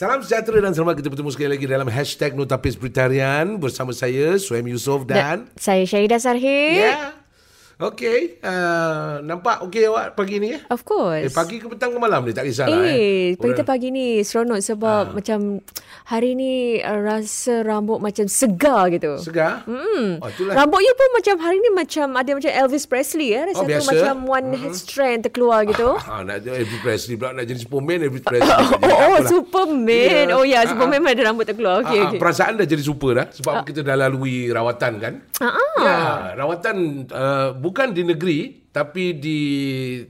Salam sejahtera dan selamat kita bertemu sekali lagi dalam hashtag Notapis Britarian bersama saya, Suhaim Yusof dan... Saya Syahidah Sarhid. Ya. Okey. Uh, nampak okey awak pagi ni eh? Of course. Eh, pagi ke petang ke malam ni tak kisahlah eh. Eh, Orang- kita pagi ni seronok sebab Ah. macam hari ni uh, rasa rambut macam segar gitu. Segar? Hmm. Oh, itulah. Rambut you pun macam hari ni macam ada macam Elvis Presley. Oh, Rasa tu biasa? macam one head strand terkeluar gitu. Ah, nak jadi Elvis Presley pula nak jadi Superman Elvis Presley. Oh, Tak oh. Superman. Ya. Oh ya, Ah, Superman ada rambut terkeluar. Okey, Ah, ah, okey. Perasaan dah jadi super dah sebab kita dah lalui rawatan kan. Ah, ah. Ya, rawatan uh, bukan di negeri tapi di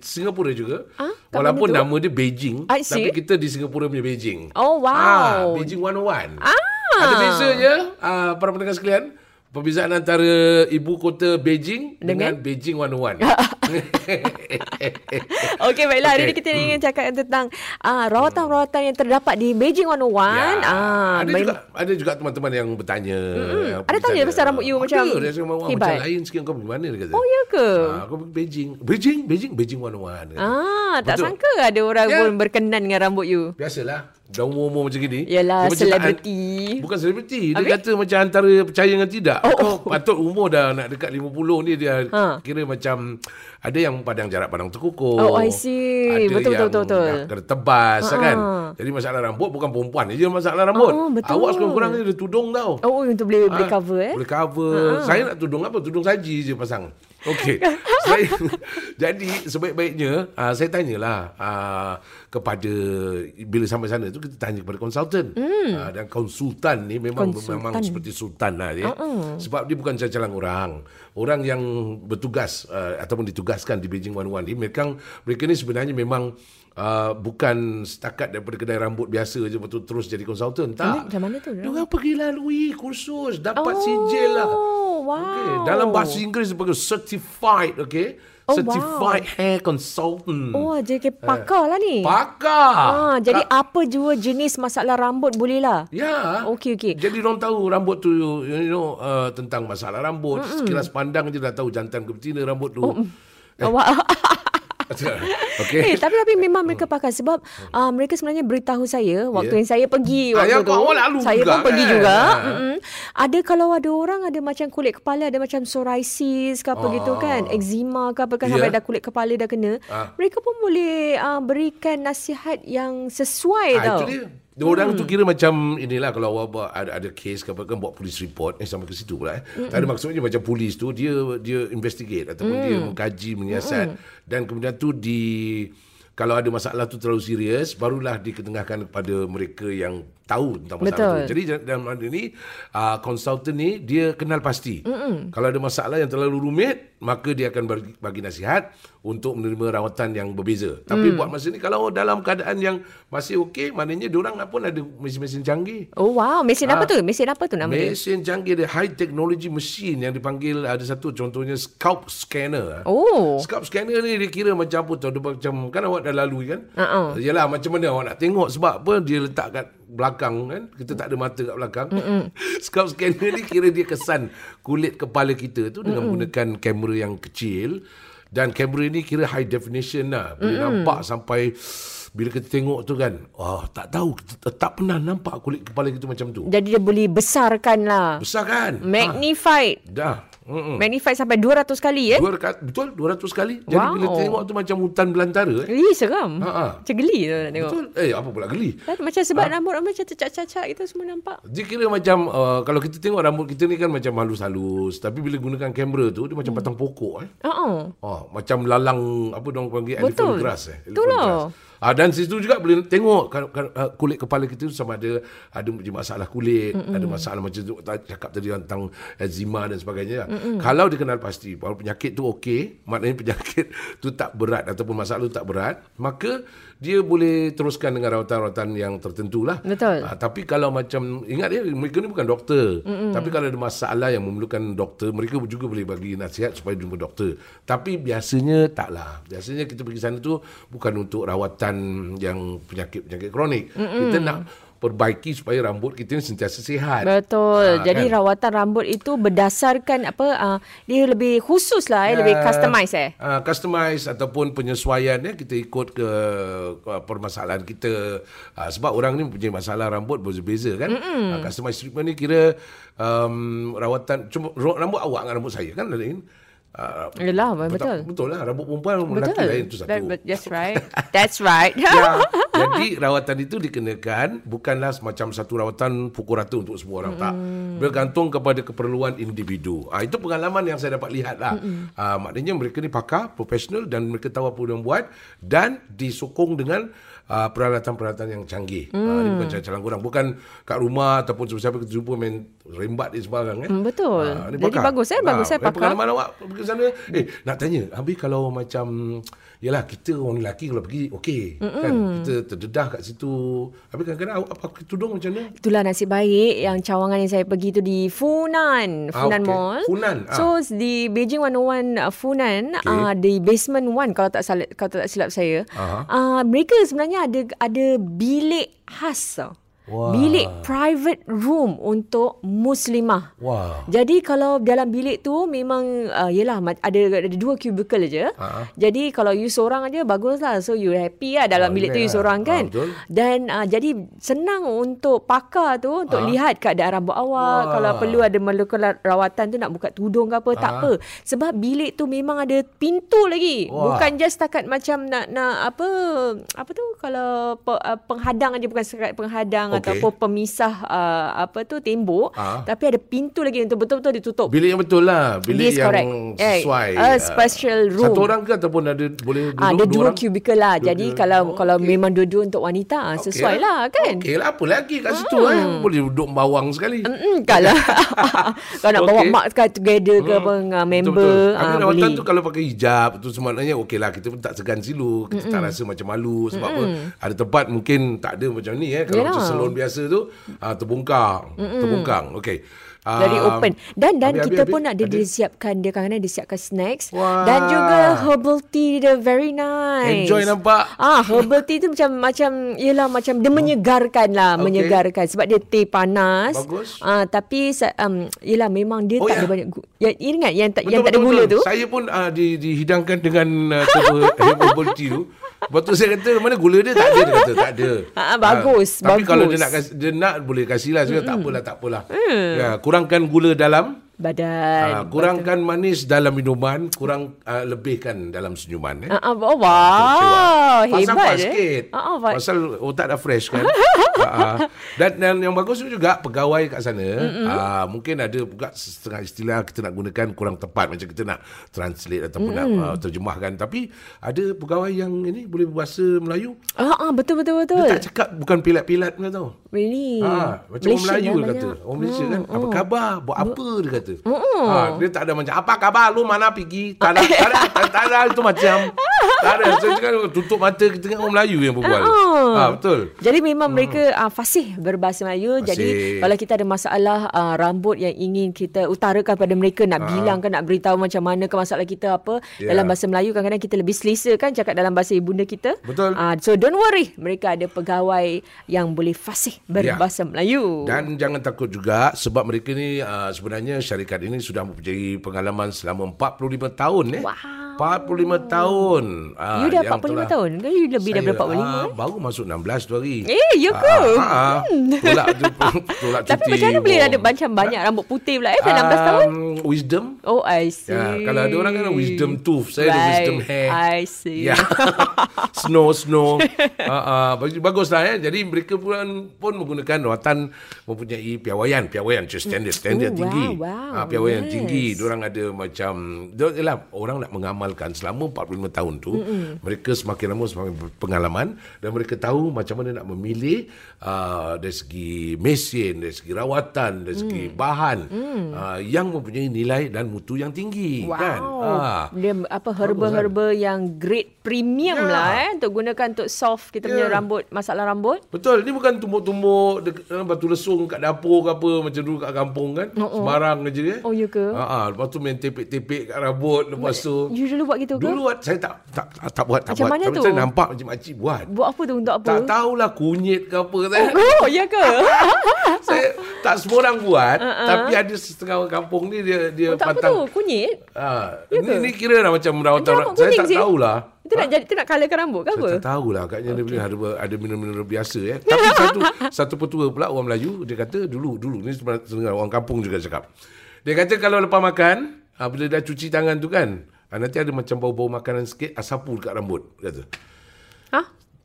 Singapura juga. Ah, Walaupun nama dia Beijing tapi kita di Singapura punya Beijing. Oh, wow. Ah, Beijing 101. Ah. Ada bezanya uh, para pendengar sekalian. Perbezaan antara ibu kota Beijing dengan, Dengan? Beijing 101. Okey baiklah hari Okey. ni kita ingin cakap tentang uh, rawatan-rawatan yang terdapat di Beijing 101. Ya. Ah, ada main- juga ada juga teman-teman yang bertanya. yang Ada tanya pasal rambut you macam ada, dia cakap, "Wah, hebat." Macam lain sikit kau pergi mana dia kata. Oh ya ke? Ah, aku pergi Beijing. Beijing, Beijing, Beijing 101. dia kata. Ah, tak Betul. sangka ada orang Ya. pun berkenan dengan rambut you. Biasalah. Dah umur-umur macam gini. Yalah, dia selebriti. Bukan selebriti. Dia Habis? kata macam antara percaya dengan tidak. Oh, Kau oh. patut umur dah nak dekat 50 ni dia Ha. kira macam ada yang padang jarak padang terkukur. Oh, I see. Ada Betul, yang betul, betul, kena tebas Ha, kan. ha. Jadi masalah rambut bukan perempuan je masalah rambut. Oh, betul. Awak sekurang-kurangnya ada tudung tau. Oh, untuk boleh boleh Ah, cover eh. Boleh cover. Saya nak tudung apa? Tudung saji je pasang. Okey. saya jadi sebaik-baiknya uh, saya tanyalah uh, kepada bila sampai sana tu kita tanya kepada konsultan. Mm. Uh, dan konsultan ni memang Konsultan. memang seperti sultan lah dia. Uh-uh. Sebab dia bukan cacalang orang. Orang yang bertugas uh, ataupun ditugaskan di Beijing 101 ni mereka mereka ni sebenarnya memang Uh, bukan setakat daripada kedai rambut biasa je betul terus jadi konsultan tak. Macam mana tu? Dia orang pergi lalui kursus, dapat oh, sijil lah. Wow. Okay. Dalam bahasa Inggeris panggil certified, okay? Oh, certified hair consultant. Oh, jadi kayak pakar lah ni. Pakar. Ah, jadi Tak- apa jua jenis masalah rambut boleh lah. Ya. Okey, okey. Jadi orang tahu rambut tu you know uh, tentang masalah rambut. Mm-mm. Sekilas pandang je dah tahu jantan ke betina rambut tu. Oh, Eh. Okay. Eh, tapi tapi memang mereka pakar sebab uh, mereka sebenarnya beritahu saya waktu Ya. yang saya pergi Ah, waktu yang tu. awal lalu saya juga, pun pergi kan? juga. Mm-mm. Ada kalau ada orang ada macam kulit kepala ada macam psoriasis ke apa gitu kan, eczema ke apa kan Ya. sampai dah kulit kepala dah kena. Ah. Mereka pun boleh uh, berikan nasihat yang sesuai Ah, tau. itu dia. Dia orang tu kira macam inilah kalau awak buat ada ada case ke apa kan buat police report eh sampai ke situ pula eh. Tak ada maksudnya macam polis tu dia dia investigate ataupun dia mengkaji menyiasat. Dan kemudian tu di kalau ada masalah tu terlalu serius barulah diketengahkan kepada mereka yang tahu tentang masalah Betul. tu. Jadi dalam hal ini uh, konsultan ni dia kenal pasti. Mm-mm. Kalau ada masalah yang terlalu rumit maka dia akan bagi, bagi nasihat untuk menerima rawatan yang berbeza. Tapi buat masa ni kalau dalam keadaan yang masih okey maknanya diorang pun ada mesin-mesin canggih. Oh wow, mesin apa Ah. tu? Mesin apa tu nama dia? Mesin canggih dia high technology machine yang dipanggil ada satu contohnya scalp scanner. Oh. Scalp scanner ni dia kira macam apa tau dia macam kan awak dah lalui kan? Uh-uh. Yalah macam mana awak nak tengok sebab apa dia letak kat belakang kan kita tak ada mata kat belakang. Scalp scanner ni kira dia kesan kulit kepala kita tu dengan menggunakan kamera yang kecil dan kamera ni kira high definition lah. Boleh nampak sampai bila kita tengok tu kan, oh tak tahu kita tak pernah nampak kulit kepala kita macam tu. Jadi dia boleh besarkan lah. Besar kan? Magnified. Ha, dah. Mm-mm. Magnified sampai 200 kali eh. Dua betul 200 kali. Jadi Wow. bila tengok tu macam hutan belantara eh. Ih, seram. Ha, ha. Macam geli tu nak tengok. Betul. Eh apa pula geli? Kan macam sebab Ha? rambut macam tercacak-cacak kita semua nampak. Dia kira macam uh, kalau kita tengok rambut kita ni kan macam halus-halus tapi bila gunakan kamera tu dia macam batang pokok eh. Uh-uh. Oh, macam lalang apa dong panggil Betul. elephant grass eh. Betul Elephant lah. grass. Ah dan situ juga boleh tengok uh, kulit kepala kita tu sama ada ada masalah kulit, Mm-mm. ada masalah macam tu cakap tadi tentang eczema dan sebagainya. Mm-mm. Kalau dikenal pasti bahawa penyakit tu okey, maknanya penyakit tu tak berat ataupun masalah tu tak berat, maka dia boleh teruskan dengan rawatan-rawatan yang tertentu lah. Betul. Ah, tapi kalau macam ingat ya mereka ni bukan doktor. Mm-mm. Tapi kalau ada masalah yang memerlukan doktor, mereka juga boleh bagi nasihat supaya jumpa doktor. Tapi biasanya taklah. Biasanya kita pergi sana tu bukan untuk rawatan yang penyakit-penyakit kronik. Mm-mm. Kita nak perbaiki supaya rambut kita ni sentiasa sihat. Betul. Ah, Jadi kan? rawatan rambut itu berdasarkan apa uh, dia lebih khusus lah eh, lebih Ah, customize eh. Uh, customize ataupun penyesuaian ya kita ikut ke uh, permasalahan kita uh, sebab orang ni punya masalah rambut berbeza kan. Uh, customize treatment ni kira um, rawatan cuma rambut awak dengan rambut saya kan lain. Uh, Yalah, betul. Betul lah rambut perempuan lelaki Betul. lain tu satu. That, but that's right. That's right. ya, jadi rawatan itu dikenakan bukanlah semacam satu rawatan pukul rata untuk semua orang tak. Bergantung kepada keperluan individu. Ah itu pengalaman yang saya dapat lihat lah. Ah maknanya mereka ni pakar, profesional dan mereka tahu apa yang buat dan disokong dengan ah, peralatan-peralatan yang canggih. Ah ini bukan calang kurang bukan kat rumah ataupun siapa-siapa kita jumpa main rembat di sebarang kan. Hmm, betul. Ah, ni Jadi pakar. bagus, eh? Bagus, eh, eh, pakar. Pengalaman awak pergi sana. Eh nak tanya, habis kalau macam Yalah kita orang lelaki kalau pergi okey kan kita terdedah kat situ. Habis kadang-kadang awak pakai tudung macam mana? Itulah nasib baik yang cawangan yang saya pergi tu di Funan, Ah, Funan okey. Mall. Funan, ah. So di Beijing 101 uh, Funan Okey. uh, di basement 1 kalau tak salah kalau tak silap saya. Aha. Uh, mereka sebenarnya ada ada bilik khas tau. Wah. Bilik private room untuk muslimah. Wah. Jadi kalau dalam bilik tu memang uh, yelah ada ada dua cubicle je. Ha. Jadi kalau you seorang aja baguslah. So you happy lah dalam Ah, bilik tu you relax seorang lah. kan. Betul. Dan uh, jadi senang untuk pakar tu untuk Ha. lihat keadaan rambut awak. Wah. Kalau perlu ada melakukan rawatan tu nak buka tudung ke apa tak Ha. apa. Sebab bilik tu memang ada pintu lagi. Wah. Bukan just takat macam nak nak apa apa tu kalau pe, uh, penghadang aja bukan sekat penghadang Okey. ataupun pemisah uh, apa tu tembok Ah. tapi ada pintu lagi untuk betul-betul ditutup. Bilik yang betul lah. Bilik Yes, yang correct. Eh, sesuai. a Ah, special room. Satu orang ke ataupun ada boleh duduk Ah, ada dua orang? cubicle lah. Dua- Jadi dua- kalau oh, kalau memang dua-dua untuk wanita ah, Okey sesuai lah kan. Okey lah apa lagi kat situ eh. Boleh duduk bawang sekali. Mm, kalau kalau nak bawa Okey. mak ke together ke apa dengan member Betul-betul. ah, Tapi boleh. tu kalau pakai hijab tu semaknanya okey lah kita pun tak segan silu. Kita Mm-mm. tak rasa macam malu sebab apa? Ada tempat mungkin tak ada macam ni eh. Kalau Yalah. macam biasa tu ah, terbongkang. Terbongkang. Okey. Very open. Dan dan habis- kita habis- pun ada, ada? dia siapkan dia kadang-kadang dia siapkan snacks Wah. dan juga herbal tea dia very nice. Enjoy nampak. Ah, herbal tea tu macam macam yalah macam dia menyegarkan lah, Okey. menyegarkan sebab dia teh panas. Bagus. Ah, tapi um, yalah memang dia Oh, tak ya. ada banyak gu- ya, ingat yang tak yang Betul, tak ada betul, gula betul. tu. Saya pun uh, di, dihidangkan dengan uh, herbal tea tu. Lepas tu saya kata mana gula dia tak ada dia kata tak ada. Ah, ah, bagus, Tapi kalau dia bagus. nak dia nak boleh kasih lah. Saya kata, tak apalah tak apalah. Ya, kurangkan gula dalam Badan. uh, kurangkan manis dalam minuman, kurang uh, lebihkan dalam senyuman eh. Ah, ah, oh, wow, hebat Pasal eh. sikit. Ah, ah, fa- Pasal otak dah fresh kan. uh, dan, dan yang bagus juga pegawai kat sana uh, mungkin ada juga setengah istilah kita nak gunakan kurang tepat macam kita nak translate ataupun nak uh, terjemahkan tapi ada pegawai yang ini boleh berbahasa Melayu. Ah, ah, betul betul betul. Dia tak cakap bukan pilat-pilat kau tahu. Really. Ha, macam orang Melayu dia kata. Orang Malaysia kan. Apa khabar? Buat apa dia kata. Ha, dia tak ada macam apa khabar lu mana pergi? Tak ada, tak ada, tak, tak ada itu macam. Tak ada. Saya cakap tutup mata kita tengok orang Melayu yang berbual. Ha, betul. Jadi memang mereka uh, fasih berbahasa Melayu. Fasih. Jadi kalau kita ada masalah uh, rambut yang ingin kita utarakan pada mereka nak bilang kan nak beritahu macam mana ke masalah kita apa Ya. dalam bahasa Melayu kadang-kadang kita lebih selesa kan cakap dalam bahasa ibunda kita. Betul. Uh, so don't worry, mereka ada pegawai yang boleh fasih berbahasa Melayu. Dan jangan takut juga sebab mereka ni uh, sebenarnya syarikat ini sudah mempunyai pengalaman selama 45 tahun eh. Wow. 45 tahun. Ah, you dah yang 45 telah- tahun ke? You lebih Saya, daripada 45 ah, eh? Baru masuk 16 tu hari. Eh, you ke? Ah, ah, tolak tu tolak Tapi cuti. macam mana boleh ada macam banyak rambut putih pula eh? Dah 16 tahun? Um, wisdom. Oh, I see. Ya, kalau ada orang kan wisdom tooth, saya ada wisdom hair. I see. Ya. snow snow. uh, uh, baguslah ya. Jadi mereka pun pun menggunakan rawatan mempunyai piawaian, piawaian just standard, standard Oh, tinggi. wow, wow. Ah, piawaian Yes. tinggi. Diorang ada macam dia ialah orang nak mengamalkan selama 45 tahun tu, mm mereka semakin lama semakin pengalaman dan mereka tahu macam mana nak memilih uh, dari segi mesin, dari segi rawatan, dari segi Mm. bahan uh, yang mempunyai nilai dan mutu yang tinggi Wow. kan. Ah. Dia apa herba-herba yang grade premium Ya. lah eh untuk gunakan untuk solve kita punya Ya. rambut masalah rambut. Betul, ni bukan tumbuk-tumbuk dek- eh, batu lesung kat dapur ke apa macam dulu kat kampung kan. Oh, oh. Sembarang aja eh. Oh, ya ke? Ha lepas tu main tepek-tepek kat rambut lepas tu. You dulu buat gitu ke? Dulu saya tak tak tak, tak buat tak Macam buat. mana Tapi tu? Saya nampak macam makcik buat. Buat apa tu untuk apa? Tak tahulah kunyit ke apa saya. Oh, ya ke? saya tak semua orang buat uh-uh. tapi ada setengah kampung ni dia dia Oh, tak apa pantang. tu, kunyit. Ha, Ya ni, ni kira lah macam rawatan orang. rambut Saya kuning tak sih. tahulah. Itu nak jadi, itu nak colourkan rambut ke apa? Saya tak tahulah Agaknya okay. dia ada, ada mineral-mineral biasa eh. Tapi satu satu petua pula orang Melayu Dia kata dulu dulu Ni sebenarnya orang kampung juga cakap Dia kata kalau lepas makan ha, Bila dah cuci tangan tu kan ha, Nanti ada macam bau-bau makanan sikit ah, Sapu dekat rambut Kata Ha?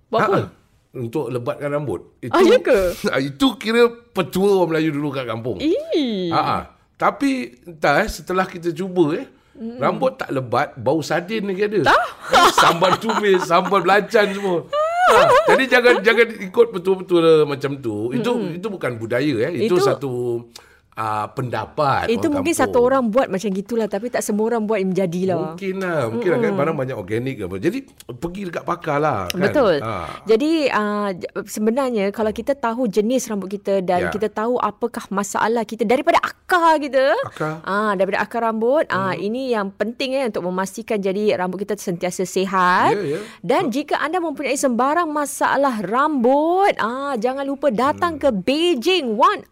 Buat apa? Ha, Untuk lebatkan rambut itu, Ah, ya ke? ha, Itu kira petua orang Melayu dulu kat kampung. Ha, ha. Tapi entah eh, setelah kita cuba eh, mm. rambut tak lebat, bau sardin lagi ada. Eh, sambal tumis, sambal belacan semua. Ha, jadi jangan jangan ikut betul-betul macam tu. Itu mm. itu bukan budaya eh. Itu, Itu- satu uh, pendapat Itu orang mungkin kampung. satu orang buat macam gitulah tapi tak semua orang buat yang menjadilah. Mungkin lah Mungkin mm. kan barang banyak organik apa Jadi pergi dekat pakar lah kan? Betul. ha. Jadi uh, sebenarnya kalau kita tahu jenis rambut kita dan Ya. kita tahu apakah masalah kita daripada akar kita. Akar. Ah daripada akar rambut. Ah Hmm. ini yang penting eh untuk memastikan jadi rambut kita sentiasa sihat. Ya, ya. Dan jika anda mempunyai sembarang masalah rambut, ah jangan lupa datang ke Beijing 101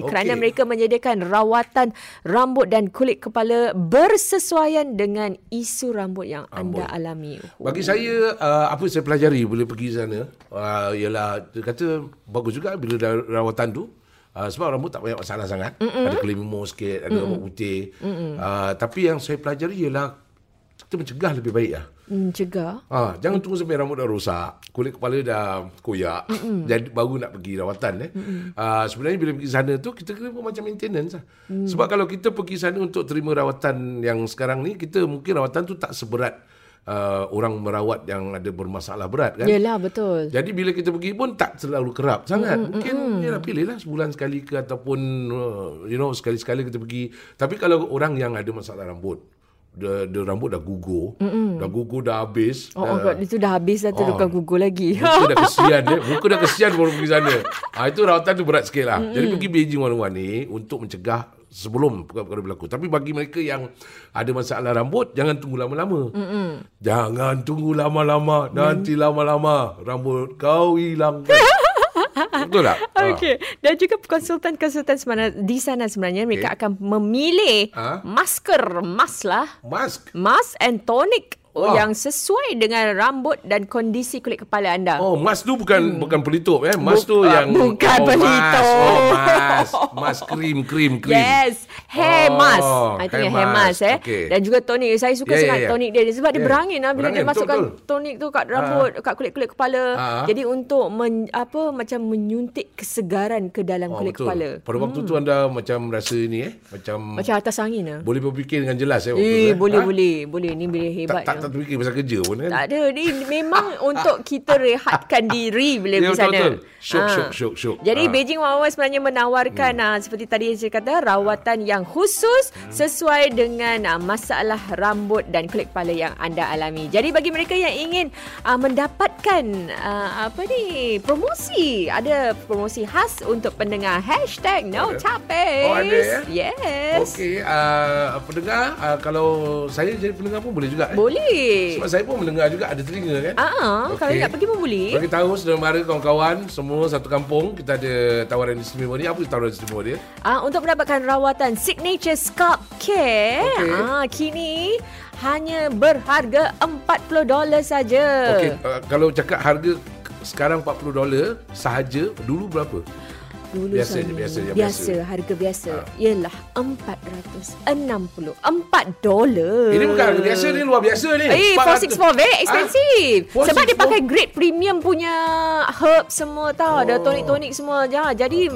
kerana Hmm. Okey. mereka menyediakan rawatan rambut dan kulit kepala bersesuaian dengan isu rambut yang anda alami. Bagi saya uh, apa saya pelajari bila pergi sana uh, ialah dia kata bagus juga bila dah rawatan tu. Uh, sebab rambut tak banyak masalah sangat. Mm-mm. ada kelimur sikit ada rambut putih. Uh, tapi yang saya pelajari ialah kita mencegah lebih baik lah Hmm, cegah. Ha, jangan tunggu sampai rambut dah rosak, kulit kepala dah koyak, Mm-mm. jadi baru nak pergi rawatan eh. Uh, sebenarnya bila pergi sana tu kita kena buat macam maintenance lah. Mm. Sebab kalau kita pergi sana untuk terima rawatan yang sekarang ni, kita mungkin rawatan tu tak seberat uh, orang merawat yang ada bermasalah berat kan. Yelah betul. Jadi bila kita pergi pun tak terlalu kerap sangat. Mm, Mungkin mm, ya pilihlah sebulan sekali ke ataupun uh, you know sekali-sekali kita pergi. Tapi kalau orang yang ada masalah rambut, dia, dia rambut dah gugur, mm, dah gugur dah habis. Oh, dah, oh God, itu dah habis dah tu Oh. bukan gugur lagi. Muka dah kesian eh. Muka dah kesian baru pergi sana. Ha, itu rawatan tu berat sikit lah. Mm-hmm. Jadi pergi Beijing one ni untuk mencegah sebelum perkara-perkara berlaku. Tapi bagi mereka yang ada masalah rambut, jangan tunggu lama-lama. Mm-hmm. Jangan tunggu lama-lama. Nanti lama-lama rambut kau hilang. Betul tak? Okey. Dan juga konsultan-konsultan sebenarnya di sana sebenarnya mereka akan memilih Ha? masker, mask lah. Mask. Mask and tonic Wah. yang sesuai dengan rambut dan kondisi kulit kepala anda. Oh, mask tu bukan bukan pelitup eh. Mask tu Buk- yang bukan oh, pelitup. Mask. Oh, mask. Mask krim, krim, krim. Yes, hair Oh, mask. Ah, Itu hair hair mask mask. eh. Okey. Dan juga tonik. Saya suka Ya, ya, sangat ya. tonik dia sebab dia Ya. berangin lah bila dia Berangin, masukkan betul-betul. tonik tu kat rambut, kat kulit-kulit kepala. Ah. Jadi untuk men, apa macam menyuntik kesegaran ke dalam kulit Oh, betul. kepala. Pada waktu tu anda macam rasa ni eh. Macam, Macam atas angin lah. boleh berfikir dengan jelas eh. waktu tu, Eh, eh. boleh, Ha? boleh. Boleh. Ni boleh hebat. Tak, tak. Tak terfikir pasal kerja pun kan. Tak ada. Ni memang untuk kita rehatkan diri bila Ya, pergi sana. betul-betul. Syuk, Ah. syuk, syuk, syuk. Jadi Ah. Beijing Wawa sebenarnya menawarkan hmm. seperti tadi saya kata rawatan yang khusus Hmm. sesuai dengan ah, masalah rambut dan kulit kepala yang anda alami. Jadi bagi mereka yang ingin ah, mendapatkan ah, apa ni promosi, ada promosi khas untuk pendengar hashtag No Ada. Tapes. Oh, ada, ya? Yes. Okey, uh, pendengar, uh, kalau saya jadi pendengar pun boleh juga. Eh? Boleh. Sebab saya pun mendengar juga ada telinga kan. Ah, ah, kalau nak pergi pun boleh. Bagi tahu saudara mara kawan-kawan semua satu kampung kita ada tawaran istimewa ni. Apa tawaran istimewa dia? Ah, untuk mendapatkan rawatan signature scalp care, Okey. ah kini hanya berharga $40 saja. Okey, uh, kalau cakap harga sekarang 40 dolar sahaja, dulu berapa? Dulu biasa je, sana, biasa je, biasa, biasa. harga biasa Ah. ialah 460. 4 dolar. Ini bukan harga biasa ni, luar biasa ni. Eh, 464 very expensive. Ah, Sebab dia 464. pakai grade premium punya herb semua tau. Ada Oh. tonik-tonik semua. Ya, jadi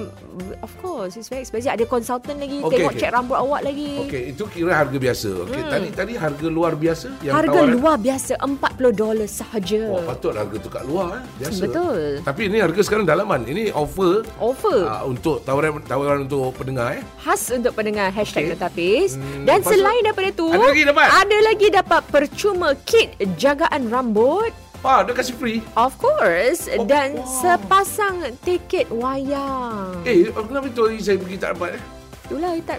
of course it's very expensive. Ada consultant lagi, Okey, tengok okey. check rambut awak lagi. Okey, itu kira harga biasa. Okey, hmm. tadi tadi harga luar biasa yang Harga tawaran. luar biasa 40 dolar sahaja. Wah, patut harga tu kat luar eh. Biasa. Betul. Tapi ini harga sekarang dalaman. Ini offer Offer uh, untuk tawaran tawaran untuk pendengar eh. khas untuk pendengar hashtag Okey. Tetapis. Hmm, Dan lepas tu, selain daripada tu, ada lagi dapat? Ada lagi dapat percuma kit jagaan rambut. Ah, dia kasih free. Of course. Oh, dan wow. sepasang tiket wayang. Eh, kenapa tu hari saya pergi tak dapat eh? Itulah you tak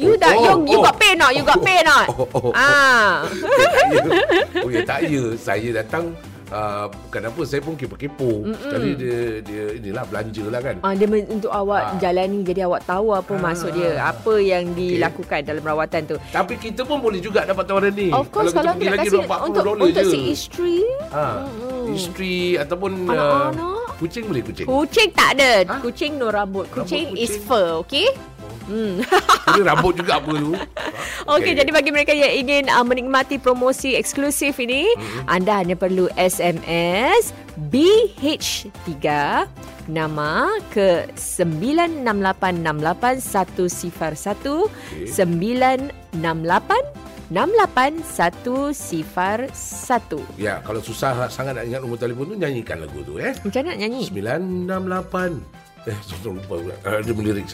You Oh, tak oh, you, you oh. got pay not? You got pay not? Oh, oh, oh. Ah. Okay, ya. Oh ya tak ya. Saya datang uh, bukan apa saya pun kepo-kepo. Sekali dia dia inilah belanja lah kan. Ah, dia men- untuk awak Ah. jalani jadi awak tahu apa maksud dia, apa yang dilakukan dalam rawatan tu. Tapi kita pun boleh juga dapat tawaran ni. Of course kalau, kita nak 40 untuk untuk je. si isteri, Ha. Isteri ataupun Anak-anak. Uh, kucing boleh kucing. kucing tak ada. Ha? Kucing no rambut. Kucing, Rambut is kucing. fur, okey? Hmm. Kira rambut juga apa tu. Okey, jadi bagi mereka yang ingin uh, menikmati promosi eksklusif ini, Mm-hmm. anda hanya perlu SMS BH3 nama ke 96868101 Okey. 96868101. Ya, kalau susah sangat nak ingat nombor telefon tu nyanyikan lagu tu eh. Macam mana nak nyanyi? 968 Eh, sorry, lupa pula. Uh, dia melirik.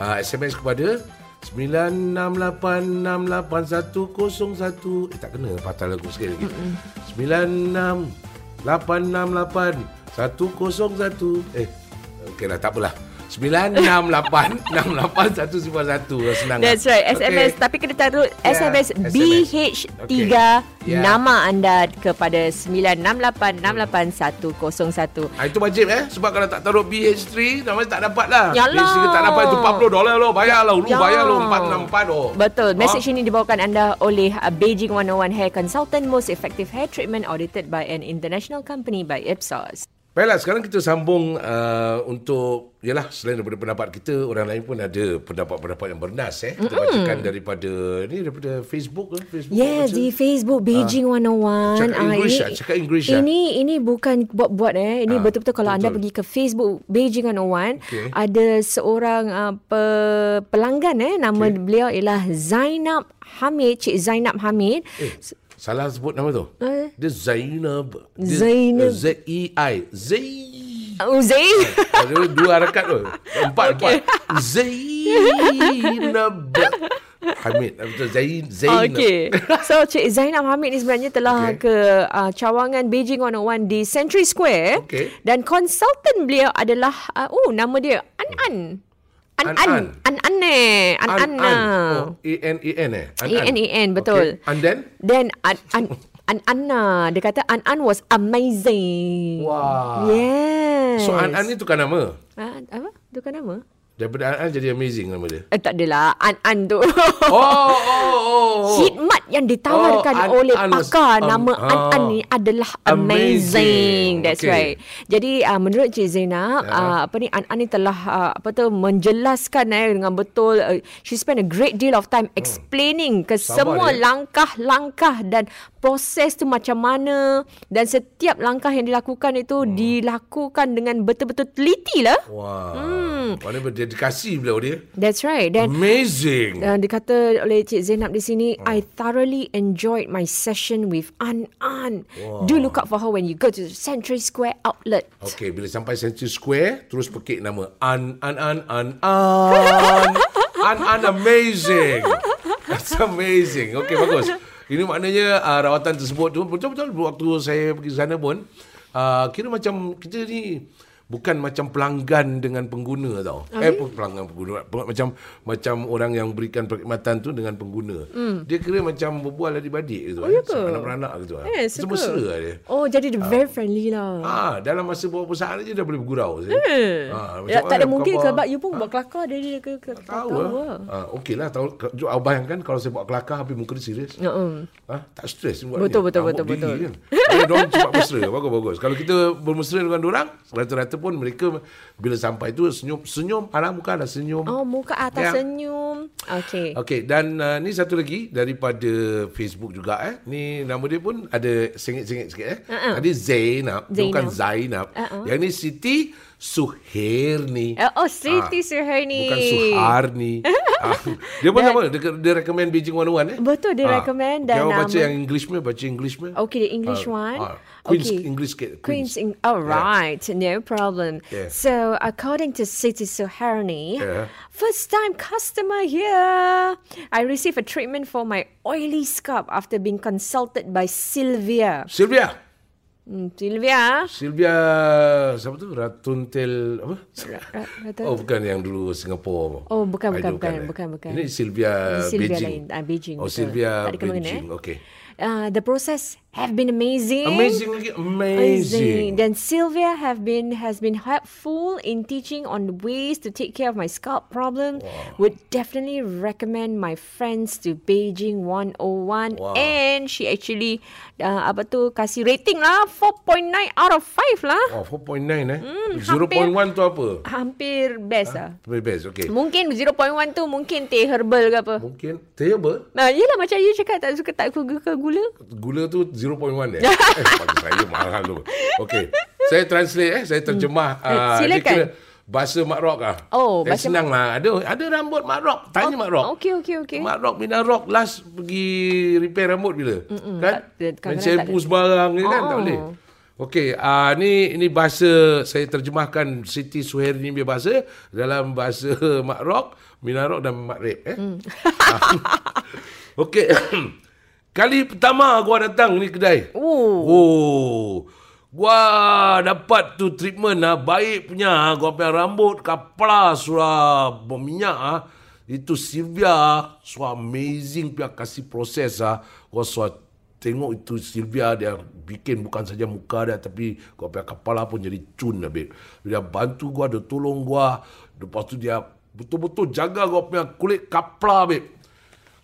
uh, SMS kepada 96868101 Eh, tak kena patah lagu sekali lagi. 96868 Eh, okey lah, tak apalah. 968680101 Senang That's lah. right. SMS Okey. tapi kena taruh Yeah, SMS SMS. BH3 Okay. Yeah. nama anda kepada 96868101. Ah, itu wajib eh Sebab kalau tak taruh BH3 Namanya tak dapat lah Yalah. BH3 tak dapat Itu 40 dolar lo Bayar lah Lu Ya. bayar lo 464 oh. Betul. Ah. Message ini dibawakan anda oleh uh, Beijing 101 Hair Consultant Most Effective Hair Treatment audited by an international company by Ipsos. Baiklah sekarang kita sambung uh, Untuk Yalah selain daripada pendapat kita Orang lain pun ada Pendapat-pendapat yang bernas eh Kita bacakan daripada Ni daripada Facebook ke Facebook Yes, baca. di Facebook Beijing 101. Cakap Ah, English ini, ah, cakap English ah. Ini ini bukan buat-buat eh. Ini Ah, betul-betul kalau anda betul. pergi ke Facebook Beijing 101, Okey. ada seorang uh, pe, pelanggan eh nama beliau ialah Zainab Hamid, Cik Zainab Hamid. Eh Salah sebut nama tu Eh? Dia Zainab Dia- Zainab. Z-E-I Zai Oh, Zain. Ada dua harakat tu. Empat, Okey. empat. Zainab. Hamid. Betul, Zain. Zainab. Okey. So Cik Zainab Hamid ni sebenarnya telah Okey. ke uh, cawangan Beijing 101 di Century Square Okey. dan konsultan beliau adalah uh, oh nama dia An An. An An. An-An. An An eh. An An. An. Oh, A-N-A-N eh? A-N-A-N, betul. Okay. And then? Then An An An Anna dia kata An An was amazing. Wah. Yes. So, An-An ni tukar nama? Ah, apa? Tukar nama? Daripada An-An jadi amazing nama dia. Eh, tak adalah. An An tu. Oh, oh, oh. oh. Khidmat yang ditawarkan Oh, An- oleh An was- pakar um, nama ah. An-An ni adalah amazing. Amazing. That's Okay. right. Jadi uh, menurut Cik Zainab, Ya. uh, apa ni An-An ni telah uh, apa tu menjelaskan eh dengan betul uh, she spent a great deal of time explaining ke Hmm. Sabar, semua ya. langkah-langkah dan proses tu macam mana dan setiap langkah yang dilakukan itu Hmm. dilakukan dengan betul-betul teliti lah. Wah. Hmm. Mana berdedikasi beliau dia. That's right. Dan Amazing. Dan dikata oleh Cik Zainab di sini, I thoroughly enjoyed my session with An An. Do look out for her when you go to the Century Square outlet. Okey, bila sampai Century Square, terus pekik nama An An An An An An An amazing. That's amazing. Okey, bagus. Ini maknanya uh, rawatan tersebut tu betul-betul waktu saya pergi sana pun uh, kira macam kita ni bukan macam pelanggan dengan pengguna tau. Okay. Eh pe- pelanggan pengguna Pe- macam macam orang yang berikan perkhidmatan tu dengan pengguna. Hmm. Dia kira macam berbual adik-beradik gitu. Oh, ya ke? Anak-beranak gitu. Eh, Macam suka. mesra dia. Oh, jadi dia very friendly lah. Ah, dalam masa beberapa saat aja dah boleh bergurau. Eh. Ah, Ya, tak ada mungkin khabar? sebab you pun buat kelakar dari dia ke, ke Tahu tahu lah. Ah, Okey lah. Tahu, bayangkan kalau saya buat kelakar habis muka dia serius. Ya, um. Ah, tak stres buat Betul, ni. betul, Ah, betul, diri betul. Kan. Dia orang cepat mesra. Bagus, bagus. Kalau kita bermesra dengan orang, rata-rata pun mereka bila sampai tu senyum, senyum, anak muka ada senyum. Oh, muka atas Ya. senyum. Okay. Okey dan uh, ni satu lagi daripada Facebook juga eh. Ni nama dia pun ada sengit-sengit sikit eh. Uh-uh. Tadi Zainab, dia bukan Zainab. Zainab. Uh-uh. Yang ni Siti Suherni. Uh, oh, Siti Ah, Suhaini. Bukan Suharni. ah, dia pun sama dia, dia recommend Beijing 101 eh. Betul, dia Ah, recommend dan awak baca nama- yang English punya, baca English punya. Okay, the English Ah, one. ah, Queen's okay. English. Queen's, Queen's. Eng- all right, no problem. Yeah. So, according to Siti Suharni, Yeah. first time customer here. I received a treatment for my oily scalp after being consulted by Sylvia. Sylvia. Hmm, Sylvia? Sylvia siapa tu? Ratun Tel apa? Ra- Ratun- Oh bukan yang dulu Singapura. Oh, bukan, bukan, Idol bukan, eh? bukan, bukan. Ini Sylvia, Sylvia Beijing. lain. Ah, Beijing, Oh betul. Tak ada kemana, Beijing. eh? Okey. uh, the process have been amazing. Amazing lagi. Amazing. Dan Sylvia have been has been helpful in teaching on the ways to take care of my scalp problem. Would definitely recommend my friends to Beijing 101 Wow. and she actually uh, apa tu kasih rating lah 4.9 out of 5 lah. Oh, 4.9 eh. Hmm, 0.1 tu apa? Hampir best lah. Very best. Okay. Mungkin 0.1 tu mungkin teh herbal ke apa. Mungkin teh apa? Nah, yelah macam you cakap tak suka tak suka gula. Gula tu 0.1 eh? eh pada saya mahal tu. Okey. Saya translate eh, saya terjemah. Ah, dia silakan. kira bahasa Mak Rock ah. Oh, eh, bahasa senang lah. Ada ada rambut Mak Rock. Tanya Mak Rock. Okey okey okey. Mak Rock Mina Rock last pergi repair rambut bila? Mm-mm, kan? tak- Main shampoo tak sembarang ni kan tak Oh. boleh. Okey, ah ni ini bahasa saya terjemahkan Siti Suhairi punya bahasa dalam bahasa Mak Rock, Mina Rock dan Mak Rep eh. Hmm. Okey. Kali pertama gua datang ni kedai. Oh. Oh. Gua dapat tu treatment ah baik punya gua punya rambut kapala sudah berminyak ah. Itu Sylvia so amazing punya kasih proses ah. Gua so tengok itu Sylvia dia bikin bukan saja muka dia tapi gua punya kepala pun jadi cun lah babe. Dia bantu gua, dia tolong gua. Lepas tu dia betul-betul jaga gua punya kulit kapala babe.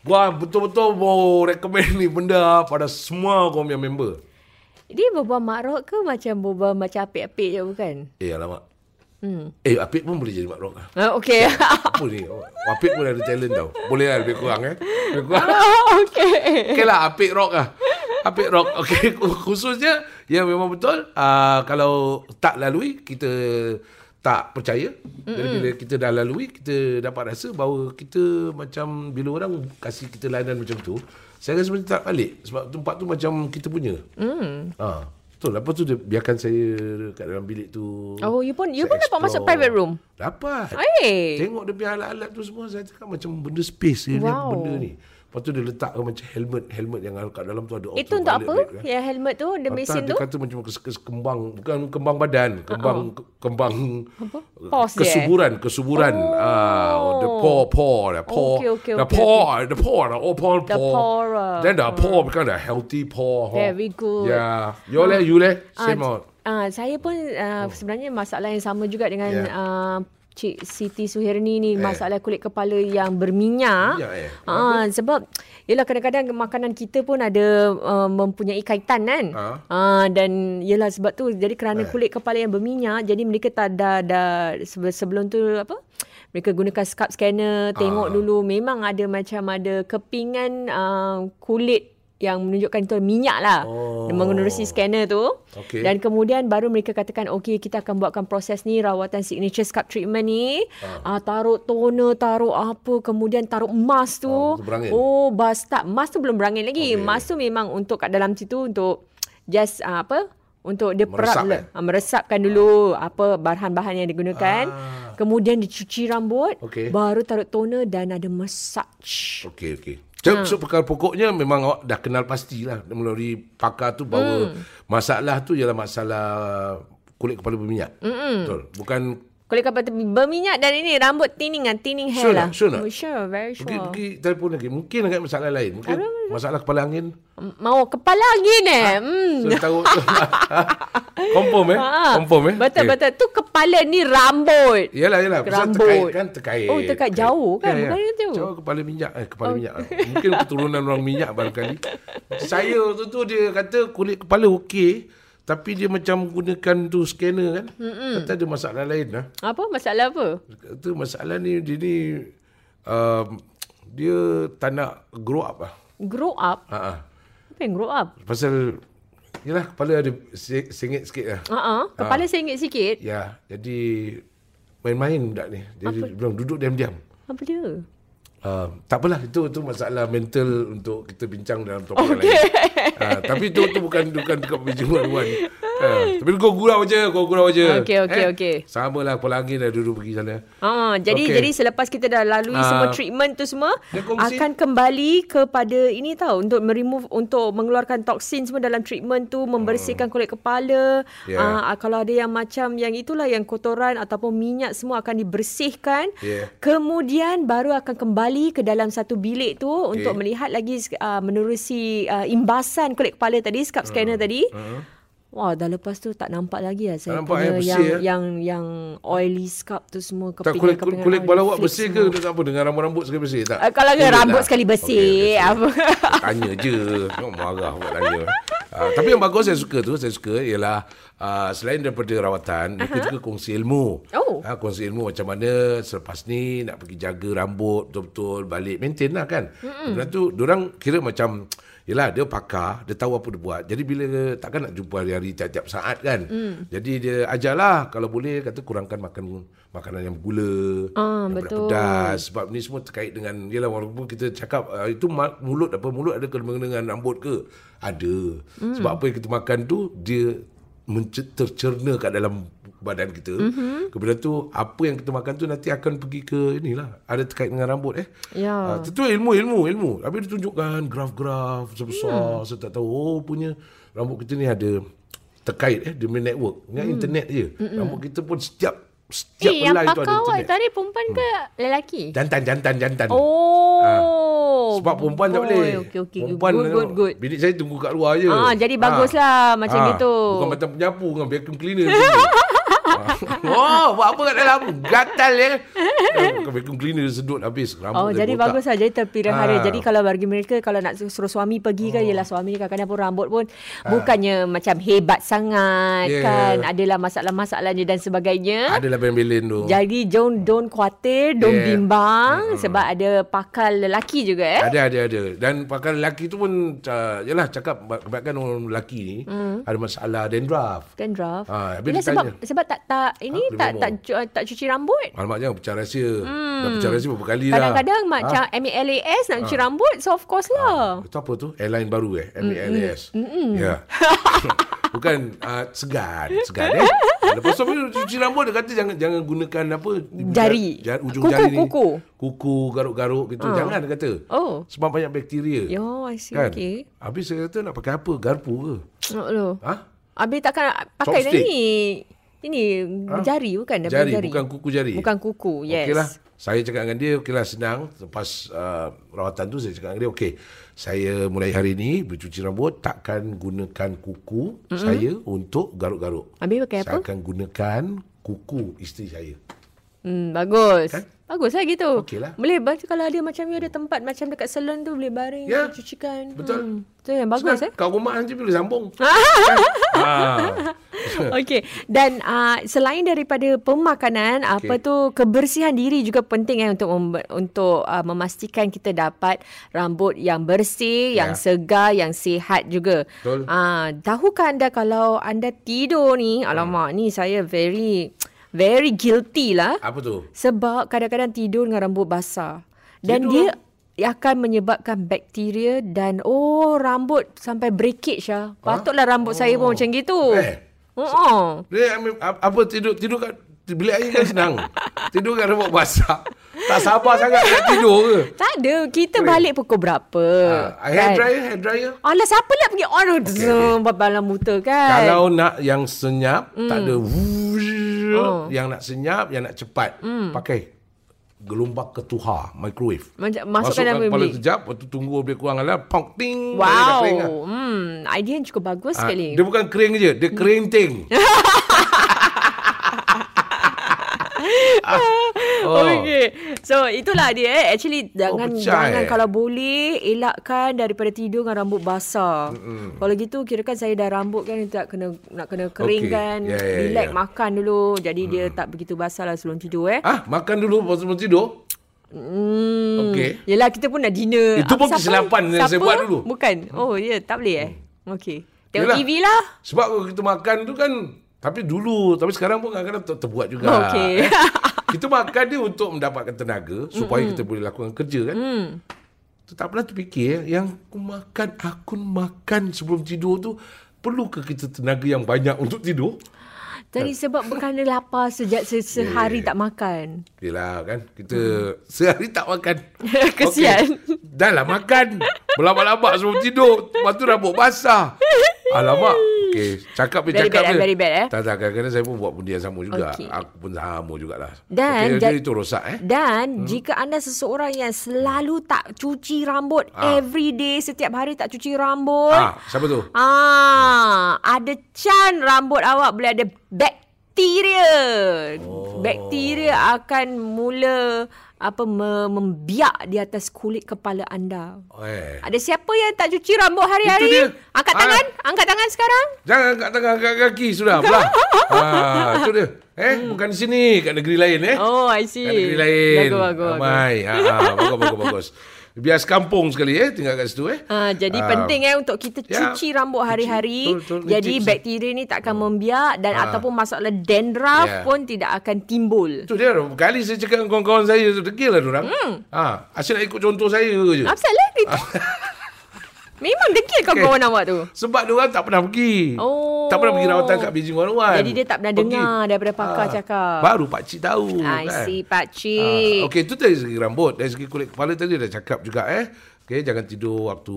Gua betul-betul mau recommend ni benda pada semua kau punya member. Dia berbual mak rock ke macam berbual macam apik-apik je bukan? Eh alamak. Hmm. Eh Apik pun boleh jadi mak rock lah. Ah, okey. Apa ni? Oh, Apik pun ada talent tau. Boleh lah lebih kurang eh. Lebih kurang. okey. Okey lah Apik rock lah. Apik rock. Okey khususnya ya memang betul. Uh, kalau tak lalui kita tak percaya. Jadi bila kita dah lalui kita dapat rasa bahawa kita macam bila orang kasih kita layanan macam tu, saya rasa macam tak balik sebab tempat tu macam kita punya. Mm. Ha. Betul. Lepas tu dia biarkan saya kat dalam bilik tu. Oh, you pun you pun dapat masuk explore. private room. Dapat. Eh. Tengok dia punya alat-alat tu semua saya cakap macam benda space dia Wow. benda ni. Lepas tu dia letakkan macam helmet helmet yang kat dalam tu ada Itu untuk apa? kan. Ya helmet tu, the Atas mesin dia tu. kata macam kes, kes, kembang bukan kembang badan, kembang uh kembang Pause dia, eh? kesuburan, kesuburan. Oh. Ah, the pore pore, the pore. Okay, okay, the okay, pore, the pore, the oh, pore, The pore. pore. Then the pore become the healthy huh? Very good. Yeah. You leh, you leh, same out. Ah, saya pun uh, sebenarnya masalah yang sama juga dengan Yeah. uh, Cik Siti Suherni ni masalah kulit kepala yang berminyak. Minyak, eh? Ah, sebab yalah kadang-kadang makanan kita pun ada uh, mempunyai kaitan kan. Ah. Ah, dan yalah sebab tu jadi kerana Eh. kulit kepala yang berminyak jadi mereka tak dah dah sebe- sebelum tu apa? Mereka gunakan scalp scanner, tengok Ah. dulu memang ada macam ada kepingan uh, kulit yang menunjukkan itu minyak lah. Oh. Mengenerusi scanner tu. Okey. Dan kemudian baru mereka katakan okey kita akan buatkan proses ni rawatan signature scalp treatment ni. Ah. taruh toner, taruh apa, kemudian taruh emas tu. Ah, oh, bas tak emas tu belum berangin lagi. Okey. Emas tu memang untuk kat dalam situ untuk just ah, apa? Untuk dia Meresap, perap dulu. eh? Ah, meresapkan dulu apa bahan-bahan yang digunakan. Ah. Kemudian dicuci rambut, Okey. baru taruh toner dan ada massage. Okey okey. So, so perkara pokoknya memang awak dah kenal pastilah melalui pakar tu bahawa Hmm. masalah tu ialah masalah kulit kepala berminyak. Mm-mm. Betul. Bukan Kulit kepala tu berminyak dan ini rambut thinning kan, thinning hair Sure lah. Sure? Oh, sure, very sure. pergi pergi telefon lagi. Mungkin agak masalah lain. Mungkin masalah kepala angin. Mau kepala angin eh. Hmm. So tahu confirm eh? Ah, Confirm eh? Betul Okey. betul. Tu kepala ni rambut. Yalah yalah pasal Rambut. terkait kan terkait. Oh, terkait jauh kan? Ya, ya. Bukan itu? Jauh kepala minyak eh kepala minyak. Mungkin keturunan orang minyak barangkali. Saya tu tu dia kata kulit kepala okey tapi dia macam gunakan tu scanner kan. Mm-mm. Kata ada masalah lain lah. Apa masalah apa? Kata masalah ni dia ni um, dia tak nak grow up lah. Grow up. Ha ah. Apa yang grow up? Pasal yalah kepala ada se- sengit sikit lah. Ha ah, kepala sengit sikit. Ya, jadi main-main budak ni. Dia bilang duduk diam-diam. Apa dia? Uh, tak apalah itu itu masalah mental untuk kita bincang dalam topik okay. lain. Uh, tapi itu tu bukan bukan dekat meja luar Eh, tapi kau gurau je, kau gurau je. Okey, okey, okey. Sama lah kepala angin dah duduk pergi sana. Ah, jadi Okey. jadi selepas kita dah lalui Ah. semua treatment tu semua akan kembali kepada ini tahu untuk meremove untuk mengeluarkan toksin semua dalam treatment tu membersihkan kulit kepala. Hmm. Yeah. Ah, kalau ada yang macam yang itulah yang kotoran ataupun minyak semua akan dibersihkan. Yeah. Kemudian baru akan kembali ke dalam satu bilik tu okay. untuk melihat lagi uh, menerusi uh, imbasan kulit kepala tadi scalp scanner tadi. Uh-huh. Wah, dah lepas tu tak nampak lagi lah saya nampak, punya eh, bersih, yang, eh? yang yang oily scalp tu semua Tak kulit, kulit, kepingan-kepingan kulit kepala awak bersih flakes ke tak apa dengan rambut-rambut sekali bersih tak? Uh, kalau Kulit rambut lah. sekali bersih, Okey, apa? Tanya je. Tengok marah awak tanya. Uh, tapi yang bagus saya suka tu, saya suka ialah uh, selain daripada rawatan, mereka juga kongsi ilmu. Oh. Uh, kongsi ilmu macam mana selepas ni nak pergi jaga rambut betul-betul balik maintain lah kan. Kemudian tu orang kira macam Yelah dia pakar Dia tahu apa dia buat Jadi bila Takkan nak jumpa hari-hari Tiap-tiap saat kan mm. Jadi dia ajarlah Kalau boleh Kata kurangkan makan Makanan yang bergula Ah, yang betul. pedas Sebab ni semua terkait dengan Yelah walaupun kita cakap uh, Itu mulut apa Mulut ada kena dengan rambut ke Ada mm. Sebab apa yang kita makan tu Dia mence- tercerna kat dalam badan kita. Mm-hmm. Kemudian tu apa yang kita makan tu nanti akan pergi ke inilah ada terkait dengan rambut eh. Ya. Uh, tentu ilmu ilmu ilmu. Habis dia tunjukkan graf-graf sebesar mm. saya tak tahu oh punya rambut kita ni ada terkait eh dia punya network dengan mm. internet je. Mm-mm. Rambut kita pun setiap setiap Eh, yang helai tu ada pakar awak internet. Hmm. tadi perempuan ke lelaki? Jantan jantan jantan. Oh. Sebab perempuan tak boy. boleh. Okey, okey. Perempuan Good, good, good. Bini saya tunggu kat luar je. Ah, jadi baguslah macam gitu. Bukan macam penyapu dengan vacuum cleaner. oh, buat apa kat dalam? Gatal ya. Eh, Bukan vacuum cleaner sedut habis. Rambut Oh, jadi botak. bagus lah. Jadi terpelihara. Ah. Jadi kalau bagi mereka, kalau nak suruh suami pergi kan, yelah suami ni kadang-kadang pun rambut pun Ah. bukannya macam hebat sangat Yeah. kan. Adalah masalah-masalahnya dan sebagainya. Adalah belen-belen tu. Jadi don't don't khawatir, don't Yeah. bimbang sebab ada pakar lelaki juga eh. Ada ada ada dan pakar lelaki tu pun uh, yalah cakap kebanyakan orang lelaki ni Hmm. ada masalah dandruff. Dandruff. Ah, dia sebab tanya. sebab tak tak ini Ah, tak tak cu- tak cuci rambut. Alamak jangan pecah rahsia. Hmm. Dah pecah rahsia berapa kali dah. Kadang-kadang Ah. macam MALAS nak cuci rambut, so of course lah. Itu apa tu? Airline baru eh? MALS. Ya. Bukan uh, segan, segan eh. Lepas tu bila cuci rambut dia kata jangan jangan gunakan apa Jari. jar, ujung Kuku, jari ni. kuku. Kuku, garuk-garuk gitu. Jangan dia kata. Oh. Sebab banyak bakteria. Yo, I see. kan? Okay. Habis saya kata nak pakai apa? Garpu ke? Oh, loh. Ha? Habis takkan pakai Chopstick. ni. Ini jari bukan? Daripada Jari, jari. bukan kuku jari. Bukan kuku, yes. Okeylah. Saya cakap dengan dia, okeylah senang. Lepas uh, rawatan tu saya cakap dengan dia, okey. Saya mulai hari ni bercuci rambut, takkan gunakan kuku mm-hmm. saya untuk garuk-garuk. Habis pakai Saya apa? akan gunakan kuku isteri saya. Hmm, bagus. Kan? Bagus lah gitu. Okeylah. Boleh baca kalau ada macam you ada tempat macam dekat salon tu boleh baring Ya. cucikan. Betul. Hmm. Tu yang bagus eh. Senang. Kau rumah nanti boleh sambung. kan? ah. Okey. Dan uh, selain daripada pemakanan, okay. apa tu kebersihan diri juga penting eh untuk mem- untuk uh, memastikan kita dapat rambut yang bersih, Ya. yang segar, yang sihat juga. Betul. Ah, tahukah anda kalau anda tidur ni, alamak ni saya very very guilty lah. Apa tu? Sebab kadang-kadang tidur dengan rambut basah. Dan Tidur? dia akan menyebabkan bakteria dan oh rambut sampai breakage lah. Patutlah rambut saya pun macam gitu. Eh. Oh. Dia ambil, ap- apa tidur tidur kat bilik air kan senang. tidur kat rambut basah. Tak sabar sangat nak tidur ke? Tak ada. Kita balik pukul berapa? Ah, hair dryer, hair dryer. Alah siapa nak pergi on okay, okay. balang buta kan? Kalau nak yang senyap, mm. tak ada Oh. yang nak senyap, yang nak cepat, mm. pakai gelombang ketuha microwave. Macam masukkan dalam kepala bilik. kejap, lepas tu tunggu lebih kurang lah, pong ting. dah Wow. kering lah. Hmm, idea yang cukup bagus Ah, sekali. dia bukan kering je, dia kering ting. Oh. Okay. So itulah dia eh. Actually jangan pecah, jangan eh. kalau boleh elakkan daripada tidur dengan rambut basah. Mm-hmm. Kalau gitu kirakan saya dah rambut kan tak kena nak kena keringkan, Okay. Ya, ya, relax ya. makan dulu. Jadi dia tak begitu basah lah sebelum tidur eh. ah, makan dulu sebelum tidur. Hmm. Okey. Yelah kita pun dah dinner. Itu pun kesilapan yang saya buat dulu. Hmm. Bukan. Oh ya, yeah, tak boleh eh. Okey. Tengok Yelah. TV lah. Sebab kalau kita makan tu kan tapi dulu, tapi sekarang pun kadang-kadang ter- terbuat juga. Okey. Eh. Kita makan dia untuk mendapatkan tenaga supaya mm-hmm. kita boleh lakukan kerja kan. Tu tak pernah terfikir yang aku makan, aku makan sebelum tidur tu perlukah kita tenaga yang banyak untuk tidur? Tadi sebab berkana lapar sejak se- sehari tak makan. Yelah kan Kita sehari tak makan Kesian. Okey. Dah lah makan Berlabak-labak sebelum tidur Lepas tu rambut basah Alamak Okay Cakap Very dia cakap bad, dia very bad, eh? Tak tak kadang-kadang saya pun buat benda yang sama juga Okey. Aku pun sama jugalah Dan okay, jad- Jadi itu rosak eh Dan hmm. jika anda seseorang yang selalu tak cuci rambut Ah. every day setiap hari tak cuci rambut. Ah, Siapa tu? Ah, ada can rambut awak boleh ada bakteria. Oh. Bakteria akan mula apa me- membiak di atas kulit kepala anda. Eh. Ada siapa yang tak cuci rambut Itu dia. hari-hari? Angkat Ah. tangan, angkat tangan sekarang. Jangan angkat tangan angkat kaki sudah ah, itu dia. Eh, bukan di sini, kat negeri lain eh. Hmm. Oh, I see. Kat negeri lain. Bagus, bagus, bagus. Ramai. Ha, ha, bagus, bagus, bagus. Biar sekampung sekali eh, tinggal kat situ eh. Ah, jadi Ah. penting eh untuk kita Ya, cuci rambut hari-hari. Betul, betul. Jadi Licin. bakteria ni tak akan membiak dan Ah. ataupun masalah dandruff Ya. pun tidak akan timbul. Itu dia. Kali saya cakap dengan kawan-kawan saya tu degil lah orang. Hmm. Ha, asyik nak ikut contoh saya je. Apa salah kita? Memang dekil kawan-kawan awak tu. Sebab dia orang tak pernah pergi. Oh. Tak pernah pergi rawatan kat Beijing 101. Jadi dia tak pernah dengar daripada pakar Ah, cakap. Baru Pak Cik tahu. I kan? see, Pak Cik. Okey, itu dari segi rambut. Dari segi kulit kepala tadi dah cakap juga eh. Okey, jangan tidur waktu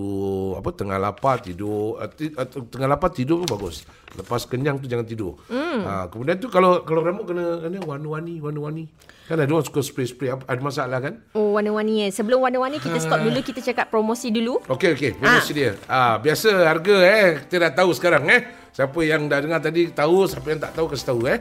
apa tengah lapar tidur uh, ti, uh, tengah lapar tidur pun bagus. Lepas kenyang tu jangan tidur. Hmm. Ha, kemudian tu kalau kalau rambut kena kena warna-warni, warna-warni. Kan ada orang suka spray-spray ada masalah kan? Oh, warna-warni eh. Sebelum warna-warni kita stop dulu. Kita cakap promosi dulu. Okey okey, promosi dia. Ah biasa harga eh kita dah tahu sekarang eh. Siapa yang dah dengar tadi tahu, siapa yang tak tahu kasih tahu eh.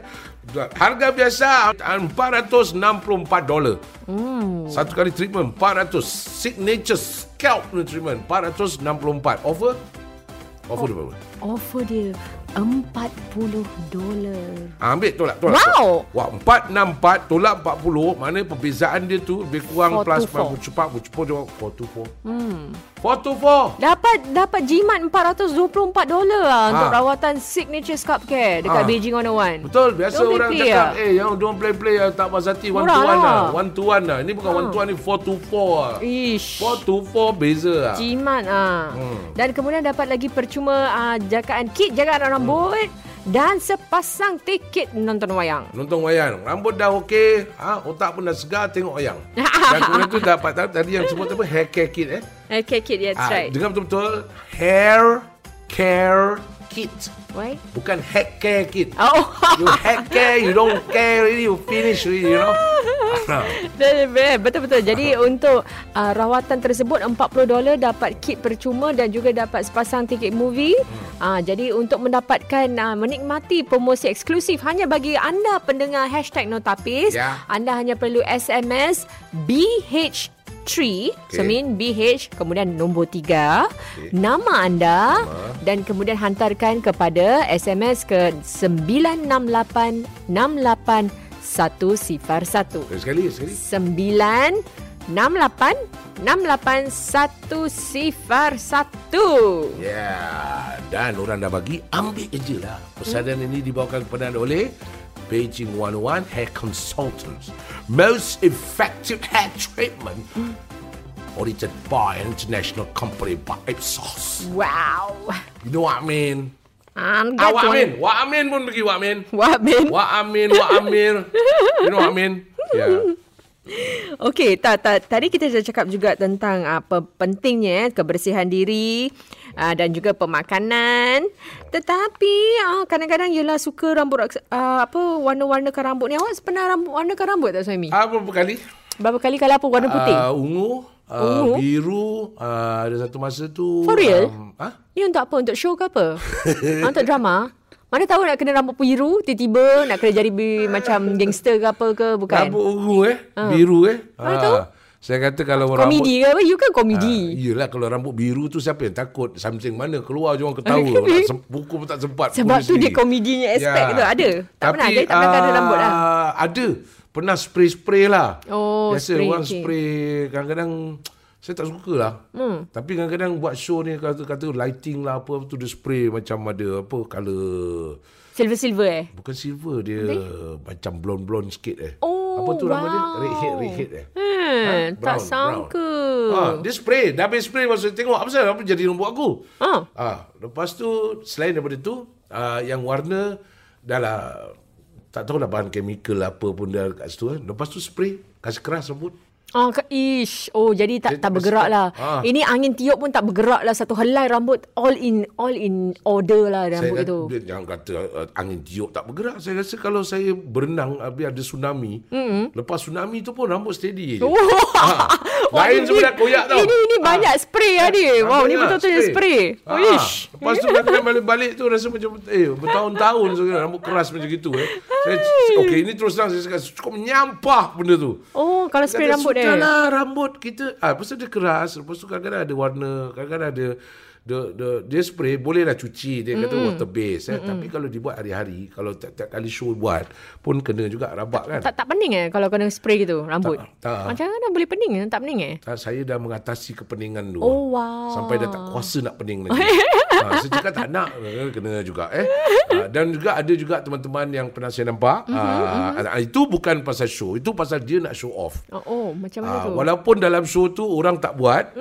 Harga biasa 464 dolar. Hmm. Satu kali treatment 400 signature scalp treatment 464. Offer Offer dia berapa? Offer dia 40 dolar. Ah, ambil tolak tolak. Wow. Wah, 464 tolak 40, mana perbezaan dia tu lebih kurang 424. plus plus cepat cepat 424. Hmm. 424. Dapat dapat jimat 424 dolar lah untuk Ah. rawatan signature scalp care dekat Ah. Beijing 101. Betul, biasa Don't orang play-play cakap, eh yang don't play play ah, tak puas hati one to one lah. lah. One to one lah. Ini bukan one to one ni four to four lah. Ish. Four to four beza lah. Jimat ah. Hmm. Dan kemudian dapat lagi percuma ah, jagaan kit jagaan rambut dan sepasang tiket nonton wayang. Nonton wayang. Rambut dah okey. Ha, otak pun dah segar tengok wayang. Dan kemudian tu dapat tadi yang sebut apa? Hair care kit eh. Okay, kit that's Ah, right. Dengar betul-betul. Hair care kit. Why? Bukan head care kit. Oh. You head care, you don't care really, you finish really, you know. Betul-betul. Jadi untuk uh, rawatan tersebut 40 dolar dapat kit percuma dan juga dapat sepasang tiket movie. Uh, jadi untuk mendapatkan uh, menikmati promosi eksklusif hanya bagi anda pendengar hashtag Notapis, Ya. anda hanya perlu SMS BH 3 So Okey. mean BH Kemudian nombor 3 Nama anda Dan kemudian hantarkan kepada SMS ke 96868101 Sekali, sekali. Sembilan enam lapan enam lapan satu sifar satu. Ya, dan orang dah bagi, ambil je lah. Pesanan ini dibawakan kepada anda oleh Beijing 101 Hair Consultants. Most effective hair treatment audited by an international company by Ipsos. Wow. You know what I mean? Um, Ah, Wak Amin. Wak Amin pun pergi Wak Amin. Wah, Ben. Wak Amin, Wak Amir. You know what I mean? Yeah. Okey, tak, tak, tadi kita dah cakap juga tentang apa pentingnya eh, kebersihan diri uh, dan juga pemakanan. Tetapi uh, kadang-kadang ialah suka rambut uh, apa warna-warnakan rambut ni. Awak pernah rambut warnakan rambut tak Suami? Ah, berapa kali? Berapa kali kalau apa warna putih? Uh, ungu, uh, Ungu? biru, uh, ada satu masa tu... For real? Um, ah? Ni untuk apa? Untuk show ke apa? ha, untuk drama? Mana tahu nak kena rambut biru, tiba-tiba nak kena jadi bi- macam gangster ke apa ke, bukan? Rambut ungu eh, biru eh. Mana Ah, tahu? Saya kata kalau Komedi rambut ke apa? You kan Ah, komedi. Yelah kalau rambut biru tu siapa yang takut Something mana keluar je orang ketawa sem- Buku pun tak sempat Sebab tu dia komedinya aspek tu. Ada? Tak pernah? Tapi, Jadi tak pernah ada ah, rambut lah? Ada Pernah spray-spray lah Oh, Biasa spray, orang okey. spray Kadang-kadang Saya tak suka lah hmm. Tapi kadang-kadang buat show ni Kata-kata lighting lah apa tu Dia spray macam ada Apa colour Silver-silver eh? Bukan silver dia Macam blonde-blonde sikit eh Oh, Apa tu nama dia wow. Redhead Redhead eh Tak brown, sangka. Ah, dia spray. Dah habis spray masa tengok apa pasal apa jadi rambut aku. Ah. Ah, lepas tu selain daripada tu, ah, yang warna dah lah tak tahu lah bahan chemical apa pun dah kat situ kan. Lepas tu spray, kasih keras rambut. Ah, ka- ish. Oh, jadi tak Dia tak bergerak lah. Ah. Ini angin tiup pun tak bergerak lah. Satu helai rambut all in all in order lah rambut saya itu. Dia jangan kata uh, angin tiup tak bergerak. Saya rasa kalau saya berenang habis ada tsunami, mm-hmm. lepas tsunami tu pun rambut steady je. Oh. Ah. Wah, Lain semua dah koyak tau. Ini ini Ah. banyak spray lah ni. Wow, ni Banyak betul-betul spray. Oh, Ah. ish. Lepas tu kadang balik-balik tu rasa macam eh bertahun-tahun sekarang rambut keras macam gitu eh. Saya okey ini terus terang saya cakap cukup menyampah benda tu. Oh, kalau spray Kata, rambut dia. Sudahlah rambut kita. Ah, lepas tu dia keras. Lepas tu kadang-kadang ada warna. Kadang-kadang ada the, the, dia spray bolehlah cuci dia kata water base eh. tapi kalau dibuat hari-hari kalau tiap-tiap kali show buat pun kena juga rabak kan Tak tak pening eh kalau kena spray gitu rambut? Tak, tak. Macam mana boleh pening eh? Tak pening eh? Tak, saya dah mengatasi kepeningan tu. Oh, wow. Sampai dah tak kuasa nak pening lagi. ha, saya cakap tak nak. eh, Kena juga. eh. Ha, dan juga ada juga teman-teman yang pernah saya nampak. Mhm, ha, Itu bukan pasal show. Itu pasal dia nak show off. Oh, oh macam mana Ha, tu? walaupun dalam show tu orang tak buat,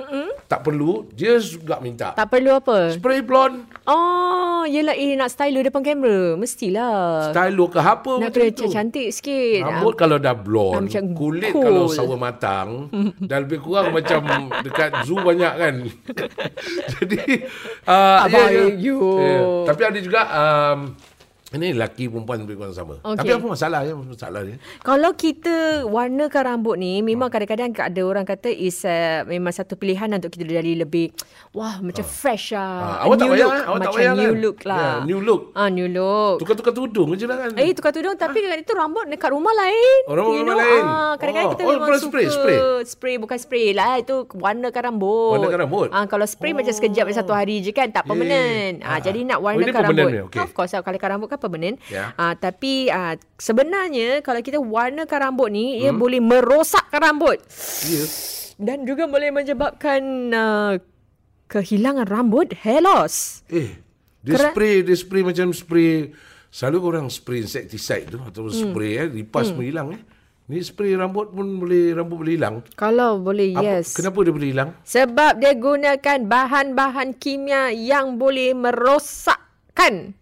tak perlu, dia juga minta. Tak perlu apa? Spray blonde, Oh, yelah eh nak stylo depan kamera. Mestilah. stylo ke apa Nak macam kena tu. cantik sikit. Rambut kalau dah blonde, Ah, kulit cool. kalau sawo matang, dah lebih kurang macam dekat zoo banyak kan. Jadi, uh, Abang you. Tapi ada juga, um, ini lelaki perempuan kurang sama. Okey. Tapi apa masalah ya? Masalah dia. Kalau kita warnakan rambut ni memang kadang-kadang ada orang kata is uh, memang satu pilihan untuk kita jadi lebih wah macam fresh Ah, lah. awak tak payah look. Awak tak macam payah new kan? look lah. Ya, new look. Ah new look. Tukar-tukar tudung je lah kan. Eh tukar tudung tapi kadang itu rambut dekat rumah lain. Oh, rambut You rumah know, lain. Ah, kadang-kadang Oh, kita oh, memang suka spray, spray. spray bukan spray lah itu warnakan rambut. Warnakan rambut? Ah kalau spray macam sekejap macam satu hari je kan tak Yeah. permanent. Ah, Ah. jadi nak Oh, warnakan permanent rambut. ni, okey. Of course kalau rambut kan permanent. Ya. Ah tapi ah, sebenarnya kalau kita warnakan rambut ni Hmm. ia boleh merosakkan rambut Ya. dan juga boleh menyebabkan uh, kehilangan rambut hair loss. Eh, dia Kera- spray, dia spray macam spray. Selalu orang spray insecticide tu atau Hmm. spray eh, lipas pun hilang eh. Ni spray rambut pun boleh rambut boleh hilang. Kalau boleh Apa, yes. Kenapa dia boleh hilang? Sebab dia gunakan bahan-bahan kimia yang boleh merosakkan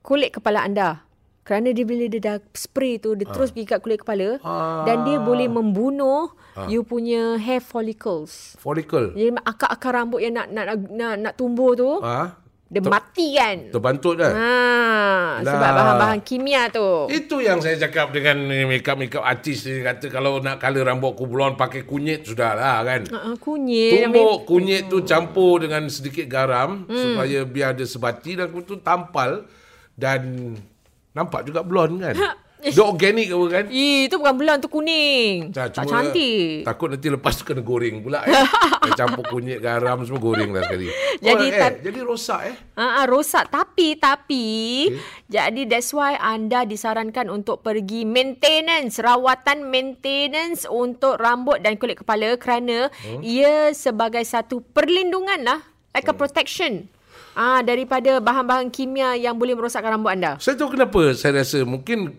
kulit kepala anda. Kerana dia bila dia dah spray tu dia terus pergi kat kulit kepala Ah. dan dia boleh membunuh you punya hair follicles. Follicle. Jadi akar-akar rambut yang nak nak nak, nak tumbuh tu Ah, dia mati kan. terbantut dah. Ha, sebab Lah. bahan-bahan kimia tu. Itu yang saya cakap dengan makeup-makeup artis dia kata kalau nak color rambut aku blonde pakai kunyit sudahlah kan. Uh, kunyit. Tumbuk kunyit tu campur dengan sedikit garam Hmm. supaya biar ada sebati dan tu tampal dan nampak juga blonde kan. Dia organik apa kan? Ih, itu bukan belang tu kuning. Tak, tak cantik. Takut nanti lepas tu kena goreng pula eh. Campur kunyit, garam semua goreng lah sekali. Jadi oh, eh, jadi rosak eh. Ah, ah, rosak tapi tapi jadi that's why anda disarankan untuk pergi maintenance rawatan maintenance untuk rambut dan kulit kepala kerana Hmm. ia sebagai satu perlindungan lah like a protection ah daripada bahan-bahan kimia yang boleh merosakkan rambut anda. Saya tahu kenapa saya rasa mungkin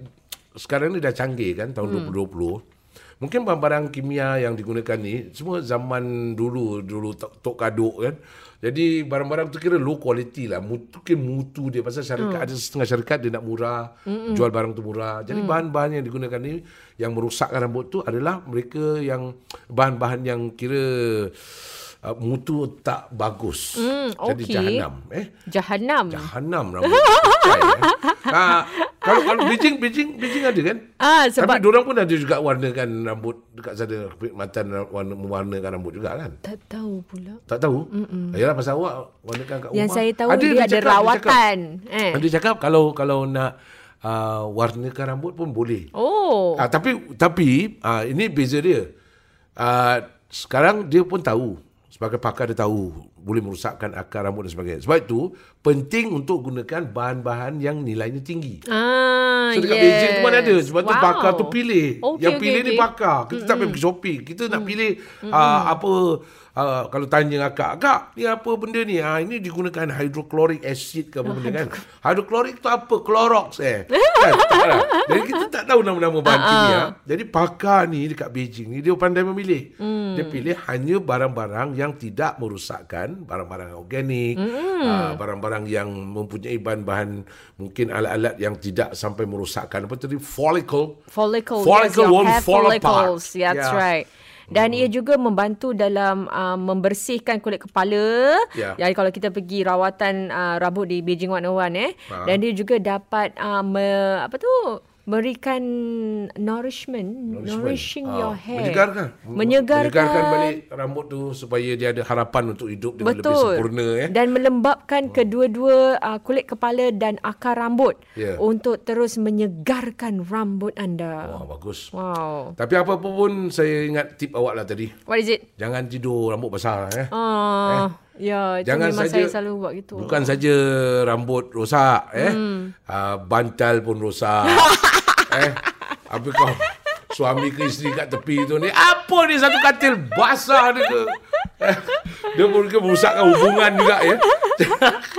sekarang ni dah canggih kan tahun Hmm. 2020. Mungkin barang-barang kimia yang digunakan ni semua zaman dulu dulu tok kaduk kan. Jadi barang-barang tu kira low quality lah. Mutu, mungkin mutu dia pasal syarikat Hmm. ada setengah syarikat dia nak murah, jual barang tu murah. Jadi bahan-bahan yang digunakan ni yang merosakkan rambut tu adalah mereka yang bahan-bahan yang kira uh, mutu tak bagus. Hmm, Jadi okey. jahanam eh. Jahanam. Jahanam rambut. Pakai, eh. ha, kalau kalau Beijing Beijing Beijing ada kan? Ah sebab Tapi orang pun ada juga warnakan rambut dekat sana matan warna mewarnakan rambut juga kan? tak tahu pula. Tak tahu? Mm-mm. Yalah pasal awak warnakan kat rumah. Yang saya tahu Ada, dia, ada cakap, rawatan. Dia Eh. cakap, dia cakap kalau kalau nak uh, warnakan rambut pun boleh. Oh. Ah, tapi tapi ah, ini beza dia. Ah, sekarang dia pun tahu sebagai pakar dia tahu boleh merosakkan akar rambut dan sebagainya. Sebab itu penting untuk gunakan bahan-bahan yang nilainya tinggi. Ah, So dekat yes. Beijing tu mana ada Sebab tu Wow. pakar tu pilih Okey, Yang okey, pilih ni okey. pakar Kita tak pergi Shopee Kita nak pilih uh, Apa uh, kalau tanya akak, akak ni apa benda ni? Ah ini digunakan hydrochloric acid ke apa benda kan? Hydrochloric tu apa? Clorox eh. kan? Tak lah. Jadi kita tak tahu nama-nama bahan Ah, ah. kimia. Jadi pakar ni dekat Beijing ni dia pandai memilih. Hmm. Dia pilih hanya barang-barang yang tidak merosakkan, barang-barang organik, hmm. uh, barang-barang yang mempunyai bahan-bahan mungkin alat-alat yang tidak sampai merosakkan apa tadi follicle Follicle, Follicle yes, won't fall follicles. apart. That's Yeah. right. Dan ia juga membantu dalam uh, membersihkan kulit kepala. Ya. Jadi kalau kita pergi rawatan uh, rambut di Beijing 101 eh. Ha. Dan dia juga dapat uh, me, apa tu? Berikan nourishment, nourishing Ah, your hair. Menyegarkan. Menyegarkan. Menyegarkan balik rambut tu supaya dia ada harapan untuk hidup dengan lebih Betul. sempurna eh. Dan melembabkan kedua-dua uh, kulit kepala dan akar rambut Ya. untuk terus menyegarkan rambut anda. Wah, bagus. Wow. Tapi apa-apa pun saya ingat tip awak lah tadi. What is it? Jangan tidur rambut basah eh. Ah, ya, itu Jangan memang saja saya selalu buat gitu. Bukan saja rambut rosak eh. Hmm. Uh, bantal pun rosak. eh. Apa kau suami ke isteri kat tepi tu ni apa ni satu katil basah dia ke Eh, dia pun ke merosakkan hubungan juga ya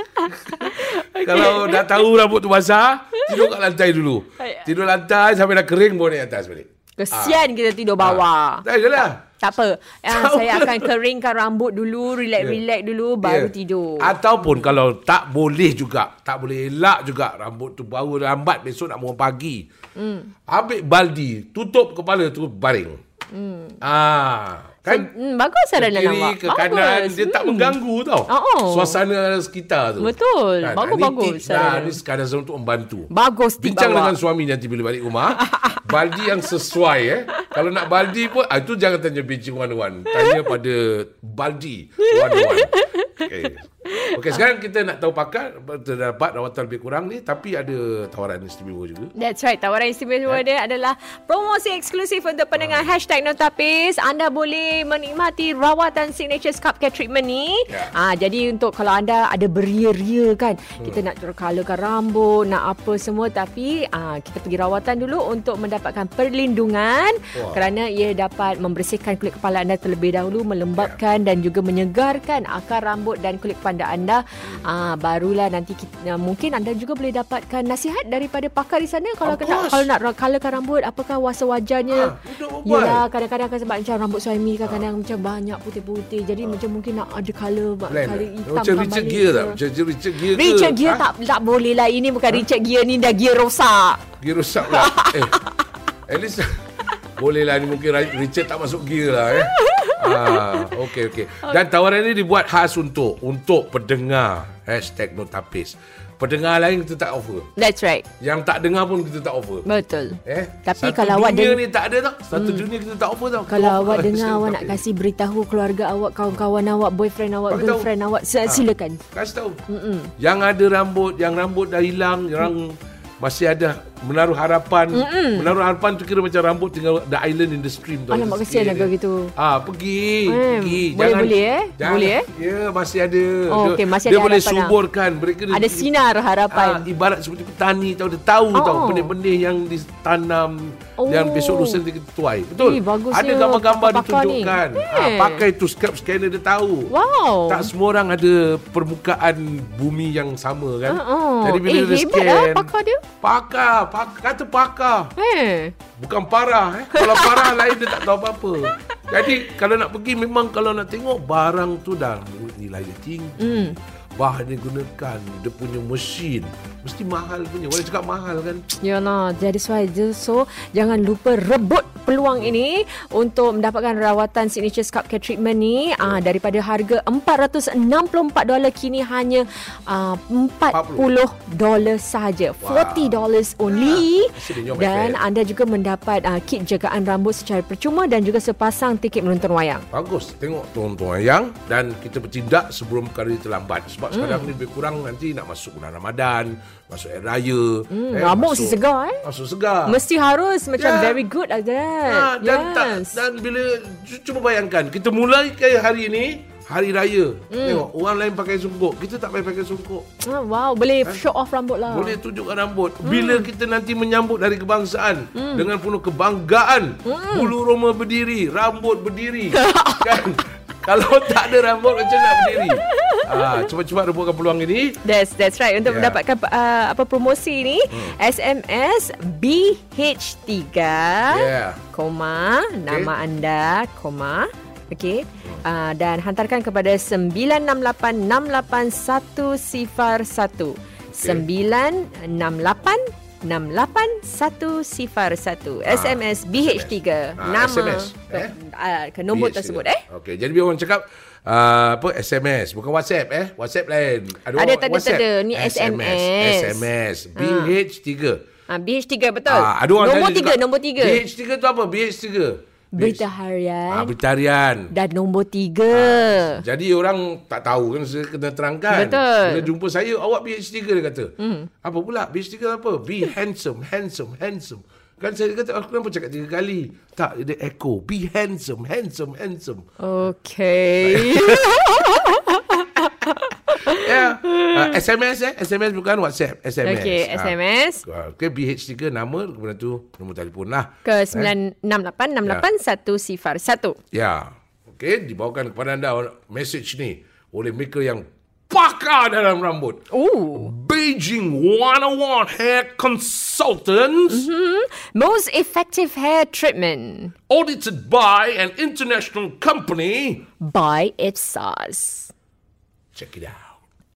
kalau dah tahu rambut tu basah tidur kat lantai dulu tidur lantai sampai dah kering baru naik atas balik Kesian kita tidur bawah. dah je lah Tak apa. Tak saya akan keringkan rambut dulu, relax-relax dulu, baru Ya. tidur. Ataupun kalau tak boleh juga, tak boleh elak juga rambut tu baru lambat besok nak bangun pagi. Hmm. Ambil baldi, tutup kepala tu baring. Hmm. Ah, kan? Hmm, bagus ke saran kiri awak. ke kanan Bagus. dia tak Hmm. mengganggu tau. Oh. Suasana sekitar tu. Betul. Kan? Bagus, Ini bagus tips lah. saran. Ni sekadar untuk membantu. Bagus tip Bincang awak. dengan suami nanti bila balik rumah. baldi yang sesuai eh. Kalau nak baldi pun, ah, itu jangan tanya Beijing 101. Tanya pada baldi 101. Okay. Okey, sekarang kita nak tahu pakar terdapat rawatan lebih kurang ni tapi ada tawaran istimewa juga. That's right. Tawaran istimewa Ya. dia adalah promosi eksklusif untuk pendengar hashtag Notapis. Anda boleh menikmati rawatan Signature Scalp Care Treatment ni. Ya. Ah, jadi untuk kalau anda ada beria-ria kan, Hmm. kita nak colorkan rambut, nak apa semua tapi ah, kita pergi rawatan dulu untuk mendapatkan perlindungan Wah. kerana ia dapat membersihkan kulit kepala anda terlebih dahulu, melembabkan Ya. dan juga menyegarkan akar rambut dan kulit kepala anda. Ah, barulah nanti kita, mungkin anda juga boleh dapatkan nasihat daripada pakar di sana kalau kena, kalau nak colourkan rambut apakah wasa wajarnya. Ah, duduk berbual. Yelah kadang-kadang kan sebab macam rambut suami kadang-kadang macam banyak putih-putih. Jadi macam mungkin nak ada colour Ah. Colour tak? hitam Macam kan Richard Gere tak? Macam Richard Gere ke? Richard Gere Ha? tak tak boleh lah. Ini bukan Richard Gere ni dah gear rosak. Gear rosak pula. eh, at least boleh lah ni mungkin Richard tak masuk gear lah eh. Ah, okey okey. Dan tawaran ini dibuat khas untuk untuk pendengar hashtag Notapis. Pendengar lain kita tak offer. That's right. Yang tak dengar pun kita tak offer. Betul. Eh, Tapi satu kalau awak dunia deng- ni tak ada tau. Satu dunia kita tak offer tau. Kalau Offer awak dengar awak nak kasih beritahu keluarga awak, kawan-kawan awak, boyfriend awak, Bagi tahu. girlfriend awak, si- silakan. Kasih tahu. Mm-mm. Yang ada rambut, yang rambut dah hilang, yang masih ada menaruh harapan. Mm-mm. Menaruh harapan tu kira macam rambut tinggal the island in the stream tu. Alamak, kesian agak gitu. Ah, pergi, Eh, pergi. boleh- boleh, eh? Boleh, eh? Ya, masih ada. Oh, dia, okey, masih dia ada boleh harapan lah. suburkan. Mereka dia- Ada sinar harapan. Ah, ibarat seperti petani tahu dia tahu Oh. tahu benih-benih yang ditanam Oh. yang besok lusa dia tuai. Betul. Eh, ada gambar-gambar ditunjukkan. Ah, pakai tu scalp scanner dia tahu. Wow. Tak semua orang ada permukaan bumi yang sama kan. Ah. Jadi bila eh, dia hebat scan. lah pakar dia. Pakar, pakar, kata pakar. Eh. Bukan parah eh. Kalau parah lain dia tak tahu apa-apa. Jadi kalau nak pergi memang kalau nak tengok barang tu dah nilai dia tinggi. Hmm. Bahan dia gunakan, dia punya mesin. Mesti mahal punya. Orang cakap mahal kan. Yalah, jadi why so jangan lupa rebut peluang ini untuk mendapatkan rawatan signature scalp care treatment ni ah daripada harga 464 dolar kini hanya ah, 40 dolar sahaja. Wow. 40 dollars only. Ah, sedihnya, my Dan anda juga mendapat ah, kit jagaan rambut secara percuma dan juga sepasang tiket menonton wayang. Bagus tengok tonton wayang dan kita bertindak sebelum perkara ini terlambat. Sebab Hmm. sekarang ni lebih kurang nanti nak masuk bulan Ramadan, masuk air raya. Hmm, rambut mesti segar, eh? Masuk segar. Mesti harus macam Ya. very good like that. Ha, dan tak, yes. dan bila cu- cuba bayangkan kita mulai ke hari ini hari raya. Hmm. Tengok orang lain pakai sungkuk, kita tak payah pakai sungkuk. Ah, wow, boleh show off rambut lah. Eh? Boleh tunjukkan rambut. Bila kita nanti menyambut hari kebangsaan dengan penuh kebanggaan, bulu roma berdiri, rambut berdiri. kan? Kalau tak ada rambut macam nak berdiri. Ah, cepat-cepat rebutkan peluang ini. That's that's right. Untuk Yeah. mendapatkan uh, apa promosi ni, Hmm. SMS BH3 Yeah. koma nama anda koma okey uh, dan hantarkan kepada 96868101 968 68101 SMS BH3 Ah, nama SMS, ke, eh? uh, ke nombor BH tersebut juga. eh Okey, jadi biar orang cakap uh, apa SMS, bukan WhatsApp eh. WhatsApp lain. Ada, ada, WhatsApp. tak ada. Ni SMS. SMS. BH3. uh, BH3 betul Ah, ada orang nombor tanya 3 juga, nombor 3 BH3 tu apa? BH3. Berita Ah, harian berita harian. dan nombor 3 Jadi orang tak tahu kan saya kena terangkan. Betul. Bila jumpa saya awak BH3 dia kata. Hmm. Apa pula BH3 apa? Be handsome, handsome, handsome. Kan saya kata aku kenapa cakap tiga kali? Tak, dia echo. Be handsome, handsome, handsome. Okay. Ya. Uh, SMS eh, SMS bukan WhatsApp, SMS. Okey, Ah. SMS Okey, BH3 nama kemudian tu nombor telefon lah. ke 96868101. Ya. Okey, dibawakan kepada anda message ni oleh maker yang pakar dalam rambut. Oh, Beijing 101 Hair Consultants, most effective hair treatment audited by an international company. by Ipsos. Check it out.